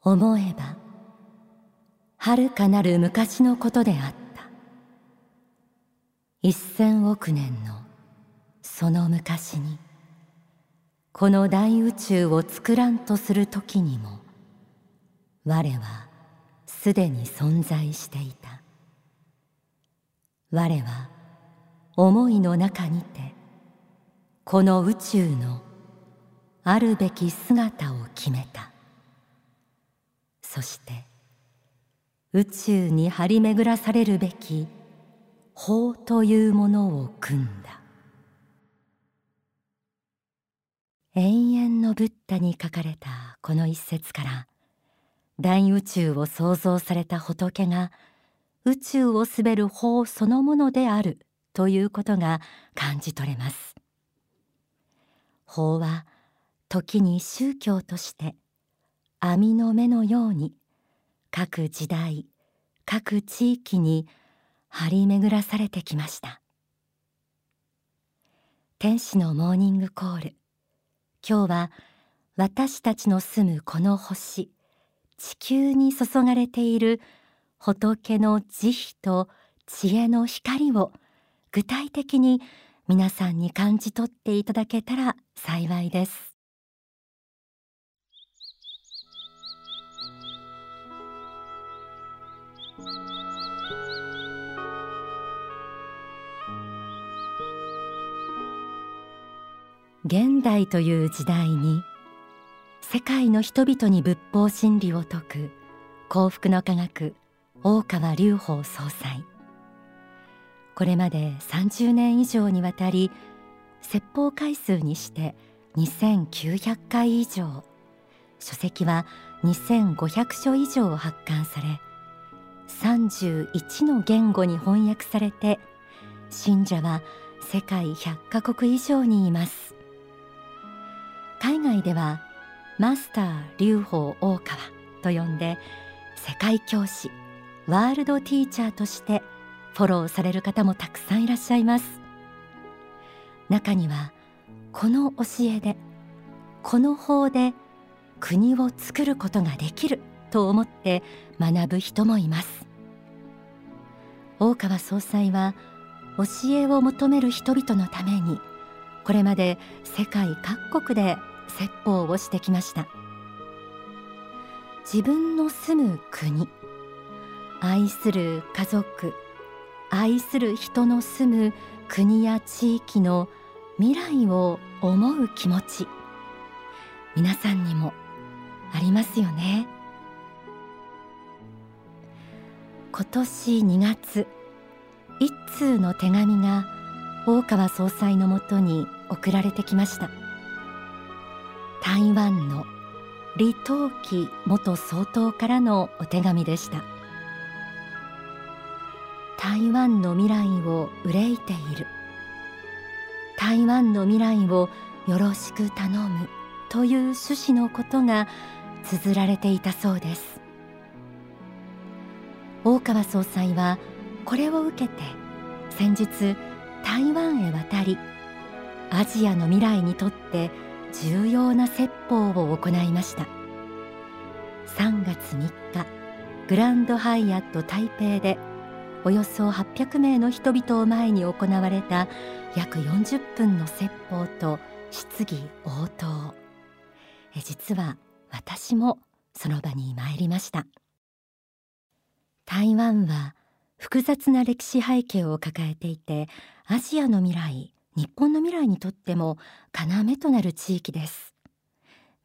思えば遥かなる昔のことであった。一千億年のその昔にこの大宇宙を作らんとする時にも我はすでに存在していた。我は思いの中にてこの宇宙のあるべき姿を決めた。そして宇宙に張り巡らされるべき法というものを組んだ。永遠のブッダに書かれたこの一節から大宇宙を創造された仏が宇宙を滑る法そのものであるということが感じ取れます。法は時に宗教として網の目のように各時代各地域に張り巡らされてきました。天使のモーニングコール。今日は私たちの住むこの星地球に注がれている仏の慈悲と知恵の光を具体的に皆さんに感じ取っていただけたら幸いです。現代という時代に世界の人々に仏法真理を説く幸福の科学大川隆法総裁。これまで30年以上にわたり説法回数にして2900回以上書籍は2500書以上発刊され31の言語に翻訳されて信者は世界100カ国以上にいます。海外ではマスター劉邦大川と呼んで世界教師ワールドティーチャーとしてフォローされる方もたくさんいらっしゃいます。中にはこの教えでこの法で国を作ることができると思って学ぶ人もいます。大川総裁は教えを求める人々のためにこれまで世界各国で説法をしてきました。自分の住む国愛する家族愛する人の住む国や地域の未来を思う気持ち皆さんにもありますよね。今年2月一通の手紙が大川総裁のもとに送られてきました。台湾の李登輝元総統からのお手紙でした。台湾の未来を憂いている。台湾の未来をよろしく頼むという趣旨のことが綴られていたそうです。大川総裁はこれを受けて先日台湾へ渡りアジアの未来にとって重要な説法を行いました。3月3日グランドハイアット台北でおよそ800名の人々を前に行われた約40分の説法と質疑応答。実は私もその場に参りました。台湾は複雑な歴史背景を抱えていてアジアの未来日本の未来にとっても要となる地域です。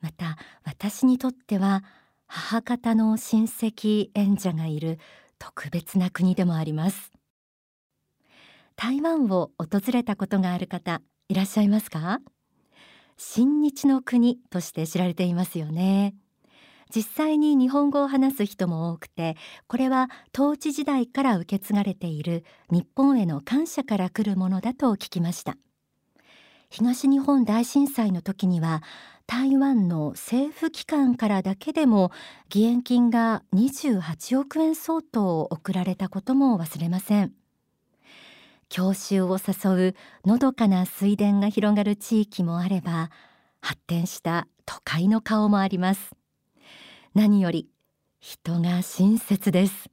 また私にとっては母方の親戚縁者がいる特別な国でもあります。台湾を訪れたことがある方いらっしゃいますか？親日の国として知られていますよね。実際に日本語を話す人も多くてこれは統治時代から受け継がれている日本への感謝から来るものだと聞きました。東日本大震災の時には台湾の政府機関からだけでも義援金が28億円相当送られたことも忘れません。郷愁を誘うのどかな水田が広がる地域もあれば発展した都会の顔もあります。何より人が親切です。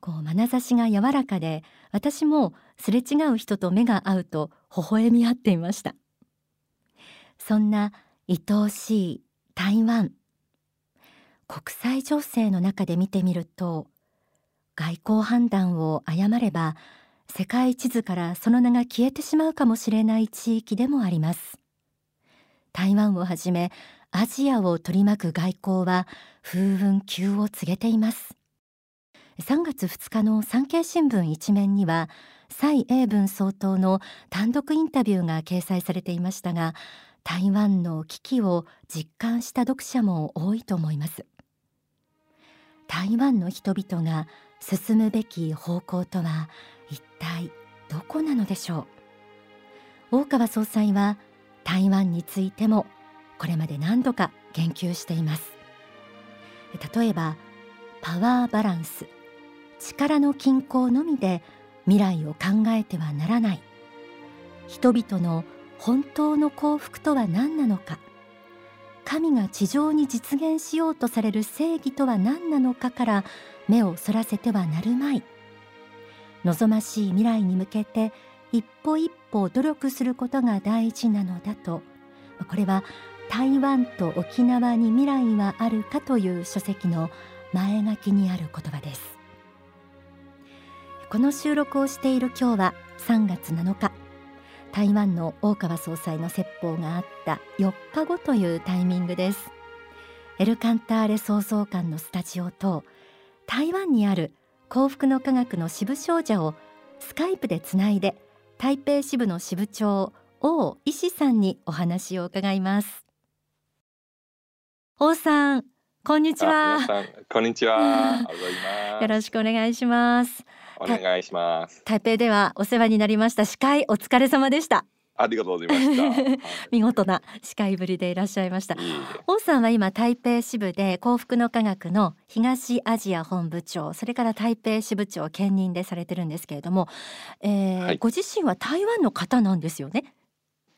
こう眼差しが柔らかで私もすれ違う人と目が合うと微笑み合っていました。そんな愛おしい台湾。国際情勢の中で見てみると外交判断を誤れば世界地図からその名が消えてしまうかもしれない地域でもあります。台湾をはじめアジアを取り巻く外交は風雲急を告げています。3月2日の産経新聞一面には蔡英文総統の単独インタビューが掲載されていましたが台湾の危機を実感した読者も多いと思います。台湾の人々が進むべき方向とは一体どこなのでしょう。大川総裁は台湾についてもこれまで何度か言及しています。例えばパワーバランス。力の均衡のみで未来を考えてはならない。人々の本当の幸福とは何なのか。神が地上に実現しようとされる正義とは何なのかから目をそらせてはなるまい。望ましい未来に向けて一歩一歩努力することが大事なのだと。これは台湾と沖縄に未来はあるかという書籍の前書きにある言葉です。この収録をしている今日は3月7日。台湾の大川総裁の説法があった4日後というタイミングです。エルカンターレ創造館のスタジオと台湾にある幸福の科学の支部少女をスカイプでつないで台北支部の支部長王石さんにお話を伺います。王さんこんにちは。こんにちは。よろしくお願いしますお願いします。台北ではお世話になりました。司会お疲れ様でした。ありがとうございました。見事な司会ぶりでいらっしゃいました。王さんは今台北支部で幸福の科学の東アジア本部長それから台北支部長兼任でされてるんですけれども、えーはい、ご自身は台湾の方なんですよね？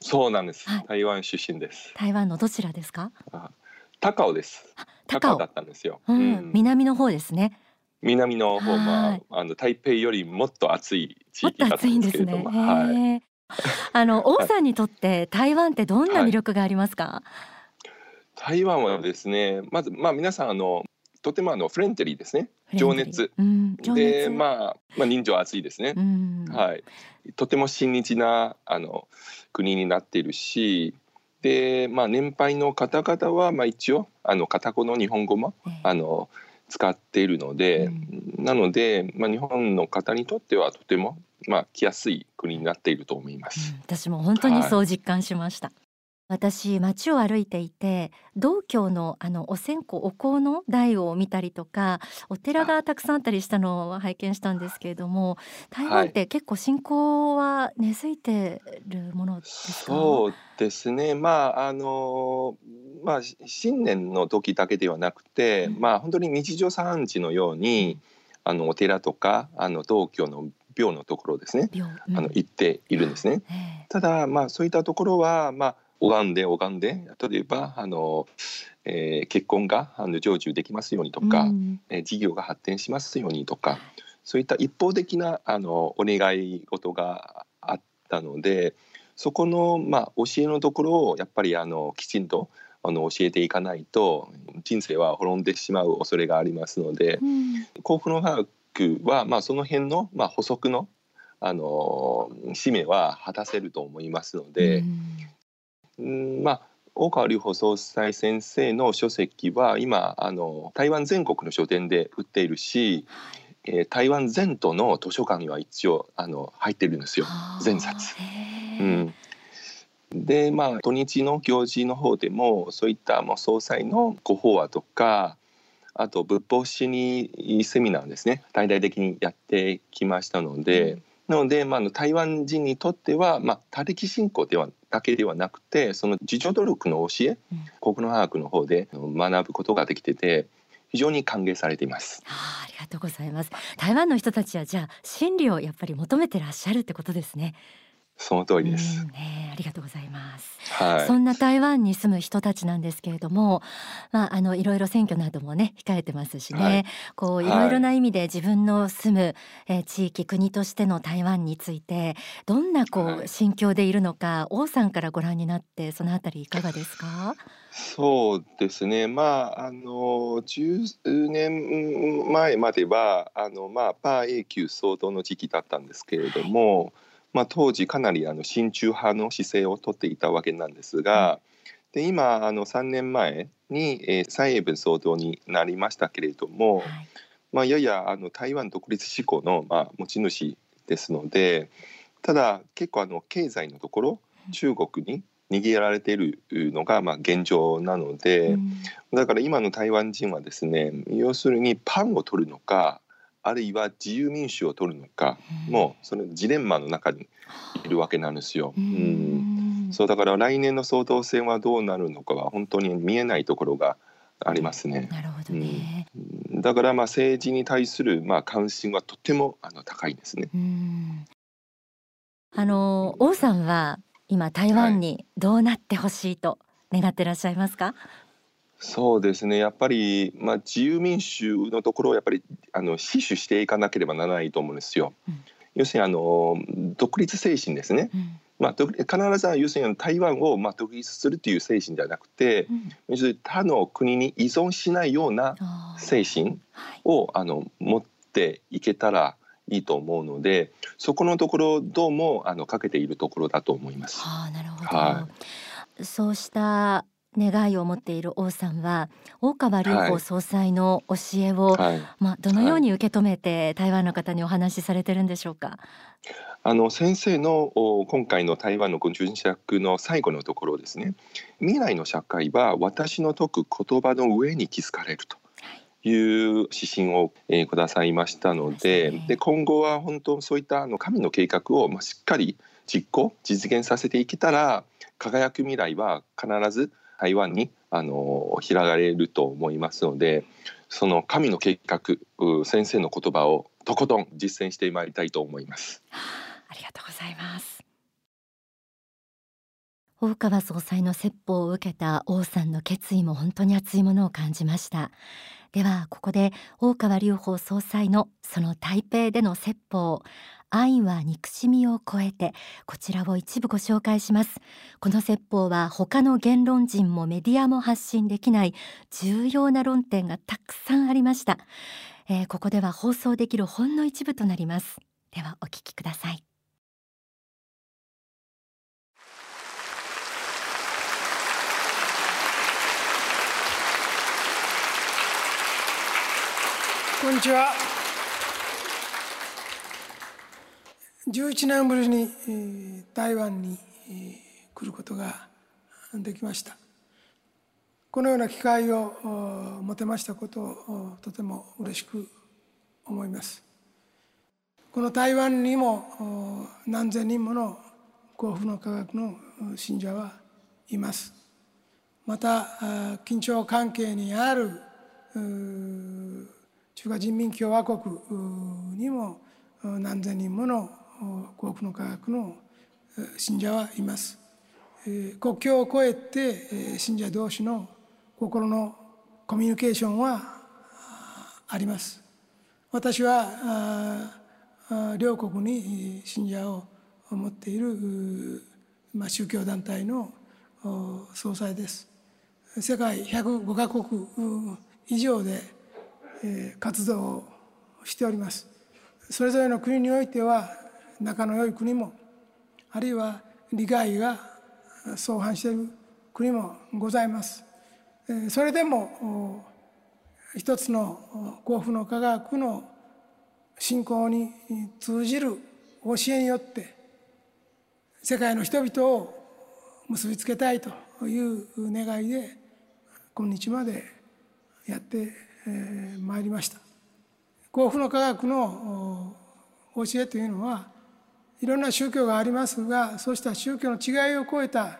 そうなんです、はい、台湾出身です。台湾のどちらですか？高尾です。高尾だったんですよ、うん、南の方ですね南の方はあの台北よりもっと暑い地域だったんですけれども、ね、はい。あの 王さんにとって台湾ってどんな魅力がありますか？はい、台湾はですね、まずまあ皆さんあのとてもあのフレンテリーですね。情熱。うん、情熱でまあまあ人情熱いですね。はい。とても親日なあの国になっているし。でまあ、年配の方々は、まあ、一応あの片言の日本語も、えー、あの使っているので、うん、なので、まあ、日本の方にとってはとても、まあ、来やすい国になっていると思います。うん、私も本当にそう実感しました。はい私街を歩いていて道教のあのお線香お香の台を見たりとかお寺がたくさんあったりしたのを拝見したんですけれども台湾って結構信仰は根付いてるものですか、そうですね。まああのまあ新年の時だけではなくて、うん、まあ本当に日常茶飯事のようにあのお寺とかあの道教の廟のところですね、うん、あの行っているんですね。ただまあそういったところはまあ拝んで拝んで例えばあの、えー、結婚があの成就できますようにとか、うん、えー、事業が発展しますようにとかそういった一方的なあのお願い事があったのでそこの、まあ、教えのところをやっぱりあのきちんとあの教えていかないと人生は滅んでしまう恐れがありますので、うん、幸福の科学は、まあ、その辺の、まあ、補足のあの使命は果たせると思いますので、うん、うんまあ大川隆法総裁先生の書籍は今あの台湾全国の書店で売っているし、えー、台湾全土の図書館には一応あの入ってるんですよ全冊。うん、でまあ土日の行事の方でもそういったもう総裁のご法話とかあと仏法史にセミナーですね大々的にやってきましたので。うんなので、まあ、台湾人にとっては、まあ、他力信仰ではだけではなくてその自助努力の教え、うん、国の科学の方で学ぶことができてて非常に歓迎されています。あありがとうございます。台湾の人たちはじゃあ真理をやっぱり求めてらっしゃるってことですね。その通りです。ね、ありがとうございます。はい、そんな台湾に住む人たちなんですけれども、まああのいろいろ選挙などもね控えてますしね、はい、こういろいろな意味で自分の住む、えー、地域国としての台湾についてどんなこう、はい、心境でいるのか、王さんからご覧になってそのあたりいかがですか？そうですね。まああの十年前まではあのまあパー永久相当の時期だったんですけれども。まあ、当時かなりあの親中派の姿勢をとっていたわけなんですが、で今あの3年前に、えー、蔡英文総統になりましたけれども、はい、まあ、ややあの台湾独立志向の、まあ、持ち主ですのでただ結構あの経済のところ中国に握られているのがまあ現状なので、うん、だから今の台湾人はですね要するにパンを取るのかあるいは自由民主を取るのか、うん、もうそのジレンマの中にいるわけなんですよ。うん、そうだから来年の総統選はどうなるのかは本当に見えないところがありますね。なるほどね。うん、だからまあ政治に対するまあ関心はとてもあの高いですね。あの王さんは今台湾にどうなってほしいと願ってらっしゃいますか？はいそうですね。やっぱり、まあ、自由民主のところをやっぱりあの死守していかなければならないと思うんですよ。うん、要するにあの独立精神ですね。うん。まあ、必ず要するに台湾をまあ独立するという精神ではなくて、うん、他の国に依存しないような精神をあの持っていけたらいいと思うのでそこのところどうもあのかけているところだと思います。はあ、なるほど、はい、そうした願いを持っている王さんは大川隆法総裁の教えを、はい、まあ、どのように受け止めて台湾の方にお話しされてるんでしょうか？あの先生の今回の台湾の軍事尺の最後のところですね。未来の社会は私の説く言葉の上に築かれるとい。う指針を、えー、くださいましたのでで今後は本当そういったあの神の計画を、まあ、しっかり実行実現させていけたら輝く未来は必ず台湾にあの開かれると思いますのでその神の計画先生の言葉をとことん実践してまいりたいと思います。ありがとうございます大川総裁の説法を受けた王さんの決意も本当に熱いものを感じましたではここで大川隆法総裁のその台北での説法愛は憎しみを超えてこちらを一部ご紹介します。この説法は他の言論人もメディアも発信できない重要な論点がたくさんありました、えー、ここでは放送できるほんの一部となります。ではお聞きください。こんにちは。11年ぶりに台湾に来ることができました。このような機会を持てましたことをとても嬉しく思います。この台湾にも何千人もの幸福の科学の信者はいます。また緊張関係にある中華人民共和国にも何千人もの幸福の科学の信者はいます。国境を越えて信者同士の心のコミュニケーションはあります。私は両国に信者を持っている宗教団体の総裁です。世界105カ国以上で活動をしております。それぞれの国においては仲の良い国もあるいは理解が相反している国もございます。それでも一つの幸福の科学の信仰に通じる教えによって世界の人々を結びつけたいという願いで今日までやってまいりました。幸福の科学の教えというのはいろんな宗教がありますがそうした宗教の違いを超えた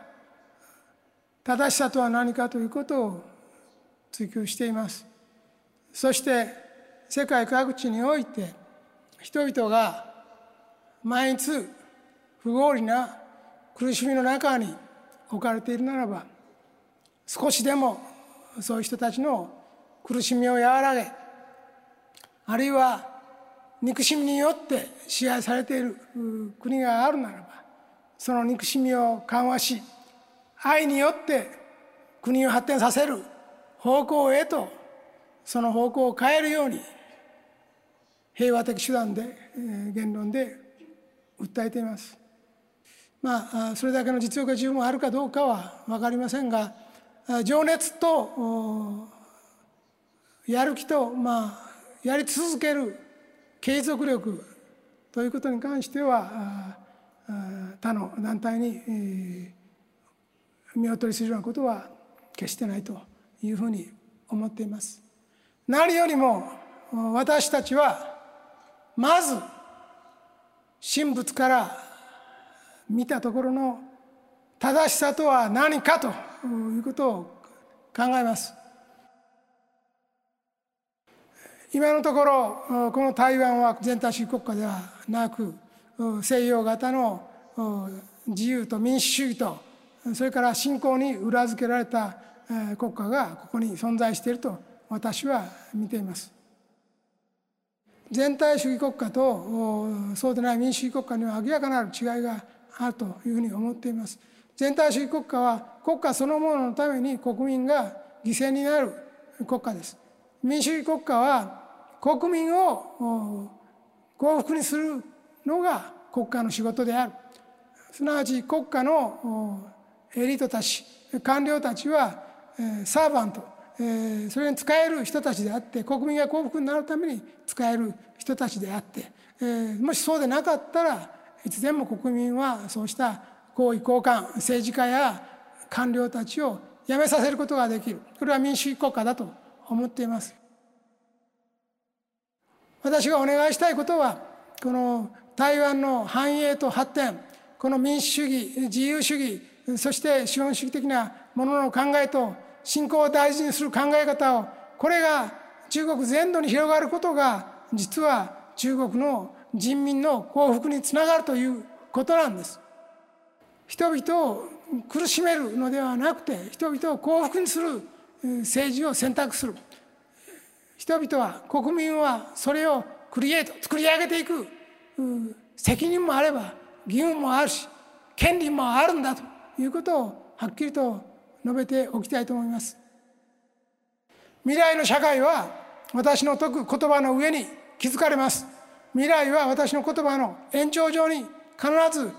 正しさとは何かということを追求しています。そして世界各地において人々が毎日不合理な苦しみの中に置かれているならば少しでもそういう人たちの苦しみを和らげあるいは憎しみによって支配されている国があるならばその憎しみを緩和し愛によって国を発展させる方向へとその方向を変えるように平和的手段で言論で訴えています。まあそれだけの実力が十分あるかどうかは分かりませんが情熱とやる気とまあやり続ける継続力ということに関しては他の団体に見劣りするようなことは決してないというふうに思っています。何よりも私たちはまず神仏から見たところの正しさとは何かということを考えます。今のところこの台湾は全体主義国家ではなく西洋型の自由と民主主義とそれから信仰に裏付けられた国家がここに存在していると私は見ています。全体主義国家とそうでない民主主義国家には明らかなる違いがあるというふうに思っています。全体主義国家は国家そのもののために国民が犠牲になる国家です。民主主義国家は国民を幸福にするのが国家の仕事である。すなわち国家のエリートたち官僚たちはサーバントそれに使える人たちであって国民が幸福になるために使える人たちであってもしそうでなかったらいつでも国民はそうした高位高官政治家や官僚たちを辞めさせることができる。これは民主主義国家だと思っています。私がお願いしたいことはこの台湾の繁栄と発展この民主主義自由主義そして資本主義的なものの考えと信仰を大事にする考え方をこれが中国全土に広がることが実は中国の人民の幸福につながるということなんです。人々を苦しめるのではなくて人々を幸福にする政治を選択する人々は国民はそれをクリエイト作り上げていく責任もあれば義務もあるし権利もあるんだということをはっきりと述べておきたいと思います。未来の社会は私の説く言葉の上に築かれます。未来は私の言葉の延長上に必ず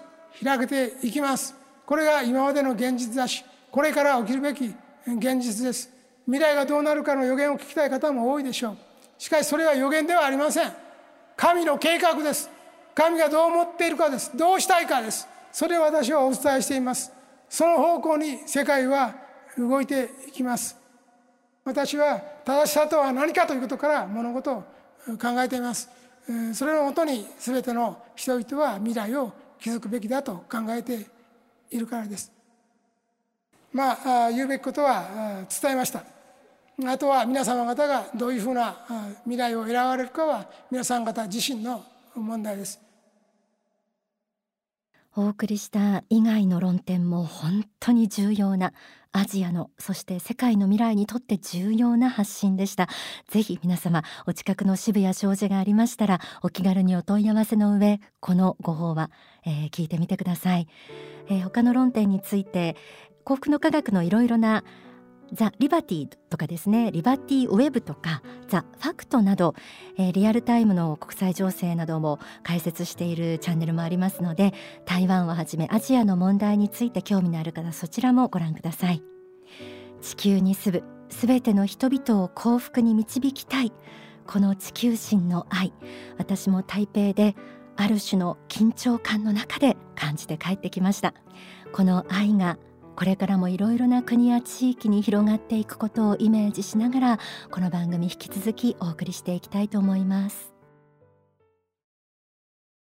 開けていきます。これが今までの現実だしこれから起きるべき現実です。未来がどうなるかの予言を聞きたい方も多いでしょう。しかしそれは予言ではありません。神の計画です。神がどう思っているかです。どうしたいかです。それを私はお伝えしています。その方向に世界は動いていきます。私は正しさとは何かということから物事を考えています。それのもとに全ての人々は未来を築くべきだと考えているからです。まあ言うべきことは伝えました。あとは皆様方がどういうふうな未来を選ばれるかは皆さん方自身の問題です。お送りした以外の論点も本当に重要なアジアのそして世界の未来にとって重要な発信でした。ぜひ皆様お近くの渋谷障子がありましたらお気軽にお問い合わせの上このご法話、えー、聞いてみてください、えー、他の論点について幸福の科学のいろいろなザ・リバティとかですねリバティウェブとかザ・ファクトなど、えー、リアルタイムの国際情勢なども解説しているチャンネルもありますので台湾をはじめアジアの問題について興味のある方そちらもご覧ください。地球に住むすべての人々を幸福に導きたいこの地球人の愛私も台北である種の緊張感の中で感じて帰ってきました。この愛がこれからもいろいろな国や地域に広がっていくことをイメージしながらこの番組引き続きお送りしていきたいと思います。